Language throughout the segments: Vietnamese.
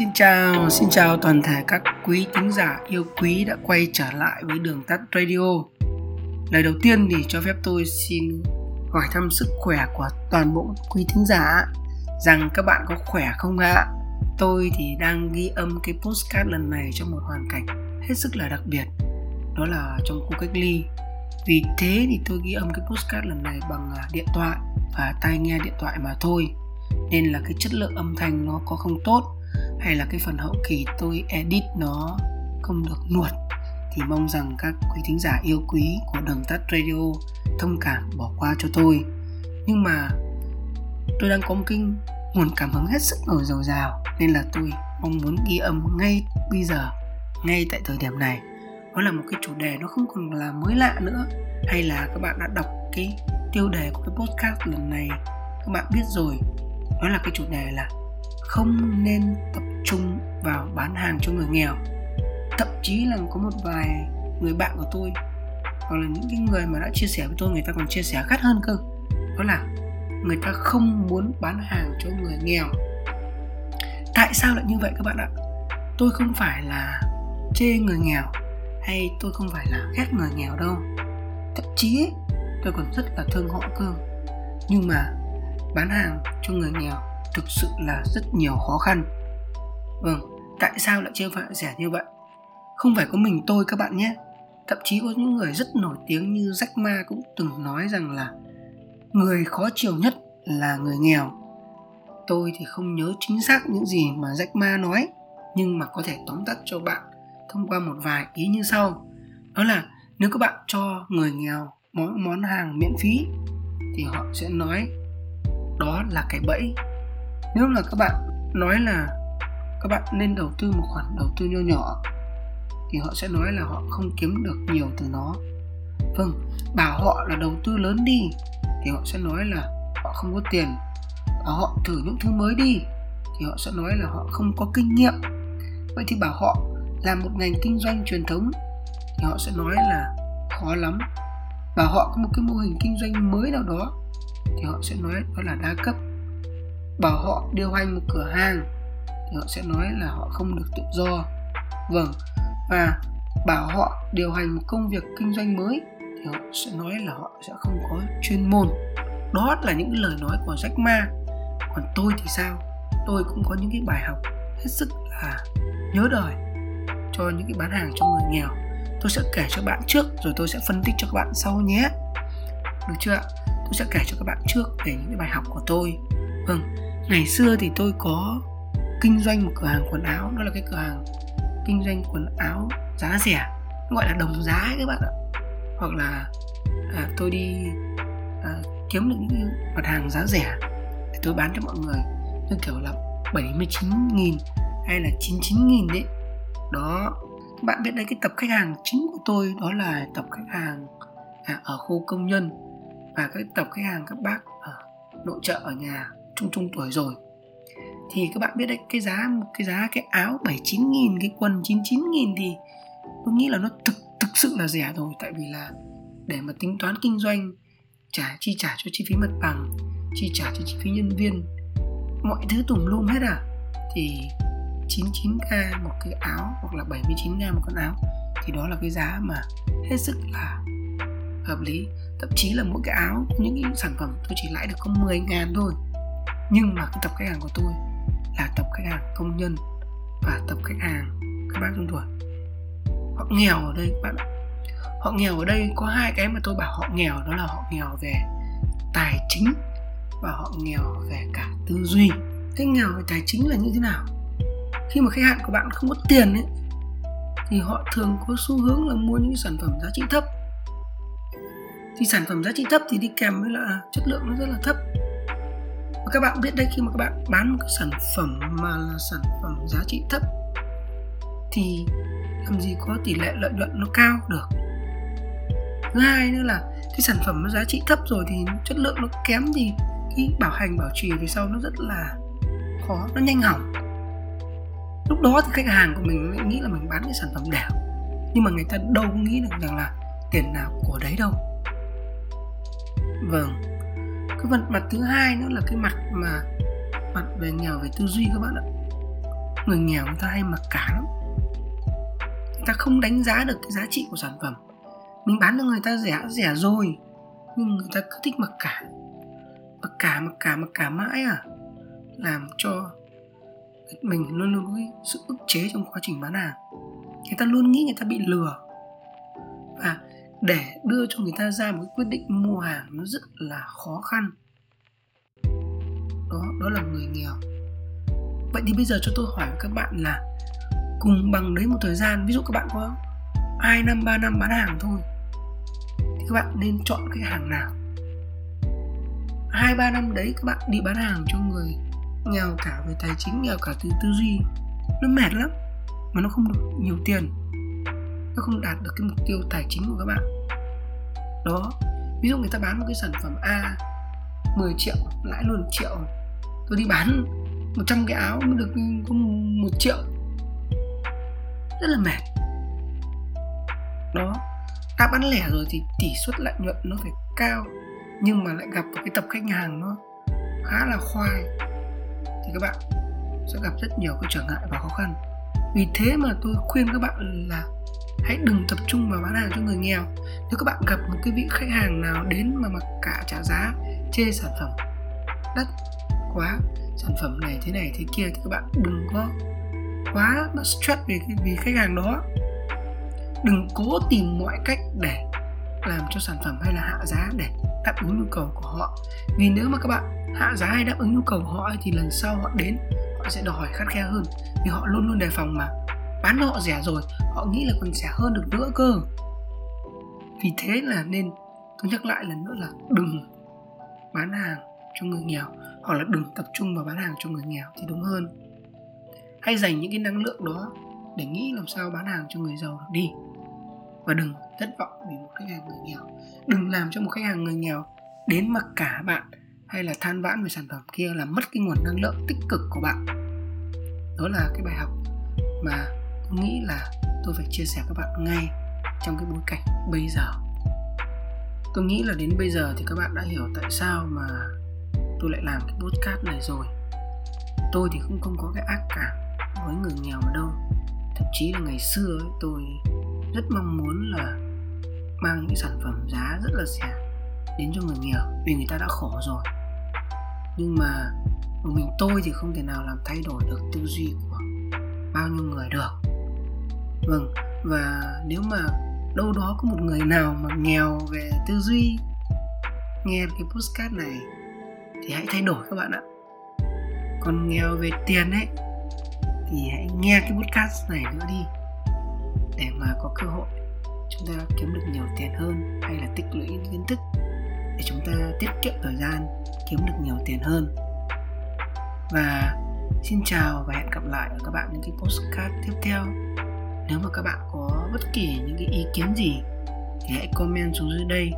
Xin chào, xin chào toàn thể các quý thính giả yêu quý đã quay trở lại với Đường Tắt Radio. Lời đầu tiên thì cho phép tôi xin hỏi thăm sức khỏe của toàn bộ quý thính giả. Rằng các bạn có khỏe không ạ? Tôi thì đang ghi âm cái postcard lần này trong một hoàn cảnh hết sức là đặc biệt. Đó là trong khu cách ly. Vì thế thì tôi ghi âm cái postcard lần này bằng à, điện thoại và tai nghe điện thoại mà thôi. Nên là cái chất lượng âm thanh nó có không tốt hay là cái phần hậu kỳ tôi edit nó không được nuột thì mong rằng các quý thính giả yêu quý của đường tắt radio thông cảm bỏ qua cho tôi. Nhưng mà tôi đang có một cái nguồn cảm hứng hết sức nổi dồi dào, nên là tôi mong muốn ghi âm ngay bây giờ, ngay tại thời điểm này. Nó là một cái chủ đề nó không còn là mới lạ nữa, hay là các bạn đã đọc cái tiêu đề của cái podcast lần này, các bạn biết rồi. Nó là cái chủ đề là không nên tập trung vào bán hàng cho người nghèo. Thậm chí là có một vài người bạn của tôi, hoặc là những cái người mà đã chia sẻ với tôi, người ta còn chia sẻ gắt hơn cơ. Đó là người ta không muốn bán hàng cho người nghèo. Tại sao lại như vậy các bạn ạ? Tôi không phải là chê người nghèo, hay tôi không phải là ghét người nghèo đâu. Thậm chí tôi còn rất là thương họ cơ. Nhưng mà bán hàng cho người nghèo thực sự là rất nhiều khó khăn. Vâng tại sao lại chơi phải rẻ như vậy? Không phải có mình tôi các bạn nhé. Thậm chí có những người rất nổi tiếng như Jack Ma cũng từng nói rằng là người khó chiều nhất là người nghèo. Tôi thì không nhớ chính xác những gì mà Jack Ma nói, nhưng mà có thể tóm tắt cho bạn thông qua một vài ý như sau. Đó là nếu các bạn cho người nghèo món món hàng miễn phí thì họ sẽ nói, đó là cái bẫy nếu là các bạn nói là các bạn nên đầu tư một khoản đầu tư nho nhỏ, thì họ sẽ nói là họ không kiếm được nhiều từ nó. Vâng bảo họ là đầu tư lớn đi, thì họ sẽ nói là họ không có tiền. Bảo họ thử những thứ mới đi, thì họ sẽ nói là họ không có kinh nghiệm. Vậy thì bảo họ làm một ngành kinh doanh truyền thống, thì họ sẽ nói là khó lắm. Và họ có một cái mô hình kinh doanh mới nào đó, thì họ sẽ nói đó là đa cấp bảo họ điều hành một cửa hàng. Thì họ sẽ nói là họ không được tự do. Vâng và bảo họ điều hành một công việc kinh doanh mới thì họ sẽ nói là họ sẽ không có chuyên môn. Đó là những lời nói của Jack Ma. Còn tôi thì sao? Tôi cũng có những cái bài học hết sức là nhớ đời cho những cái bán hàng cho người nghèo. Tôi sẽ kể cho bạn trước, rồi tôi sẽ phân tích cho các bạn sau nhé. Được chưa ạ? Tôi sẽ kể cho các bạn trước về những cái bài học của tôi. Vâng ngày xưa thì tôi có kinh doanh một cửa hàng quần áo đó là cái cửa hàng kinh doanh quần áo giá rẻ. Gọi là đồng giá ấy các bạn ạ. Hoặc là à, tôi đi à, kiếm được những mặt hàng giá rẻ để tôi bán cho mọi người. Như kiểu là 79 nghìn hay là 99 nghìn đấy. Đó bạn biết đấy cái tập khách hàng chính của tôi đó là tập khách hàng à, ở khu công nhân. Và cái tập khách hàng các bác ở nội trợ ở nhà trung trung tuổi rồi. Thì các bạn biết đấy, cái giá một cái giá cái áo 79 nghìn, cái quần 99 nghìn thì tôi nghĩ là nó thực thực sự là rẻ rồi. Tại vì là để mà tính toán kinh doanh, trả, chi trả cho chi phí mặt bằng, chi trả cho chi phí nhân viên, mọi thứ tùm lum hết à. Thì 99k một cái áo hoặc là 79k một con áo thì đó là cái giá mà hết sức là hợp lý. Thậm chí là mỗi cái áo, những cái sản phẩm tôi chỉ lãi được có 10 ngàn thôi nhưng mà cái tập khách hàng của tôi là tập khách hàng công nhân và tập khách hàng các bác trung tuổi họ nghèo ở đây các bạn họ nghèo ở đây, có hai cái mà tôi bảo họ nghèo, đó là họ nghèo về tài chính và họ nghèo về cả tư duy. Thế nghèo về tài chính là như thế nào? Khi mà khách hàng của bạn không có tiền ấy, thì họ thường có xu hướng là mua những sản phẩm giá trị thấp. Thì sản phẩm giá trị thấp thì đi kèm với là chất lượng nó rất là thấp và các bạn biết đấy, khi mà các bạn bán một cái sản phẩm mà là sản phẩm giá trị thấp, thì làm gì có tỷ lệ lợi nhuận nó cao được. Thứ hai nữa là cái sản phẩm nó giá trị thấp rồi thì chất lượng nó kém thì cái bảo hành, bảo trì về sau nó rất là khó, nó nhanh hỏng. Lúc đó thì khách hàng của mình lại nghĩ là mình bán cái sản phẩm đẹp, nhưng mà người ta đâu có nghĩ được rằng là tiền nào của đấy đâu. Vâng cái phần mặt thứ hai nữa là cái mặt mà mặt về nghèo về tư duy các bạn ạ. Người nghèo người ta hay mặc cả lắm. Người ta không đánh giá được cái giá trị của sản phẩm. Mình bán cho người ta rẻ rẻ rồi, nhưng người ta cứ thích mặc cả. Mặc cả mặc cả mặc cả mãi à? Làm cho mình luôn luôn có sự ức chế trong quá trình bán hàng. Người ta luôn nghĩ người ta bị lừa. Và để đưa cho người ta ra một quyết định mua hàng nó rất là khó khăn. Đó đó là người nghèo. Vậy thì bây giờ cho tôi hỏi các bạn là cùng bằng đấy một thời gian, ví dụ các bạn có hai năm, ba năm bán hàng thôi, thì các bạn nên chọn cái hàng nào? Hai, ba năm đấy các bạn đi bán hàng cho người nghèo cả về tài chính, nghèo cả từ tư duy, nó mệt lắm, mà nó không được nhiều tiền nó không đạt được cái mục tiêu tài chính của các bạn. Đó, ví dụ người ta bán một cái sản phẩm A 10 triệu, lãi luôn triệu. Tôi đi bán 100 cái áo mới được có một triệu. Rất là mệt. Đó ta bán lẻ rồi thì tỷ suất lợi nhuận nó phải cao, nhưng mà lại gặp một cái tập khách hàng nó khá là khoai. Thì các bạn sẽ gặp rất nhiều cái trở ngại và khó khăn. Vì thế mà tôi khuyên các bạn là hãy đừng tập trung vào bán hàng cho người nghèo. Nếu các bạn gặp một cái vị khách hàng nào đến mà mặc cả trả giá chê sản phẩm, đắt quá, sản phẩm này thế này thế kia thì các bạn đừng có quá stress về cái, vì khách hàng đó. Đừng cố tìm mọi cách để làm cho sản phẩm hay là hạ giá để đáp ứng nhu cầu của họ. Vì nếu mà các bạn hạ giá hay đáp ứng nhu cầu của họ thì lần sau họ đến, họ sẽ đòi khắt khe hơn. Vì họ luôn luôn đề phòng mà bán họ rẻ rồi, họ nghĩ là còn rẻ hơn được nữa cơ. Vì thế là nên, tôi nhắc lại lần nữa là đừng bán hàng cho người nghèo, hoặc là đừng tập trung vào bán hàng cho người nghèo thì đúng hơn. Hãy dành những cái năng lượng đó để nghĩ làm sao bán hàng cho người giàu được đi. Và đừng thất vọng vì một khách hàng người nghèo. Đừng làm cho một khách hàng người nghèo đến mặc cả bạn hay là than vãn về sản phẩm kia là mất cái nguồn năng lượng tích cực của bạn. Đó là cái bài học mà nghĩ là tôi phải chia sẻ các bạn ngay trong cái bối cảnh bây giờ. Tôi nghĩ là đến bây giờ thì các bạn đã hiểu tại sao mà tôi lại làm cái podcast này rồi. Tôi thì cũng không có cái ác cảm với người nghèo mà đâu. Thậm chí là ngày xưa ấy, tôi rất mong muốn là mang những sản phẩm giá rất là rẻ đến cho người nghèo vì người ta đã khổ rồi. Nhưng mà một mình tôi thì không thể nào làm thay đổi được tư duy của bao nhiêu người được vâng và nếu mà đâu đó có một người nào mà nghèo về tư duy, nghe cái postcard này thì hãy thay đổi các bạn ạ. Còn nghèo về tiền ấy, thì hãy nghe cái podcast này nữa đi, để mà có cơ hội chúng ta kiếm được nhiều tiền hơn hay là tích lũy kiến thức để chúng ta tiết kiệm thời gian, kiếm được nhiều tiền hơn. Và xin chào và hẹn gặp lại các bạn những cái postcard tiếp theo nếu mà các bạn có bất kỳ những cái ý kiến gì thì hãy comment xuống dưới đây.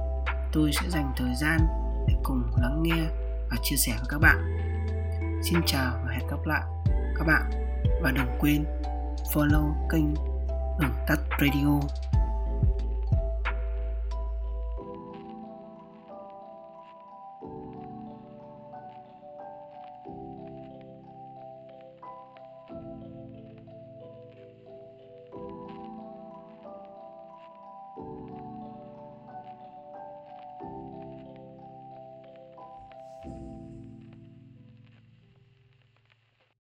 Tôi sẽ dành thời gian để cùng lắng nghe và chia sẻ với các bạn. Xin chào và hẹn gặp lại các bạn. Và đừng quên follow kênh đường tắt radio.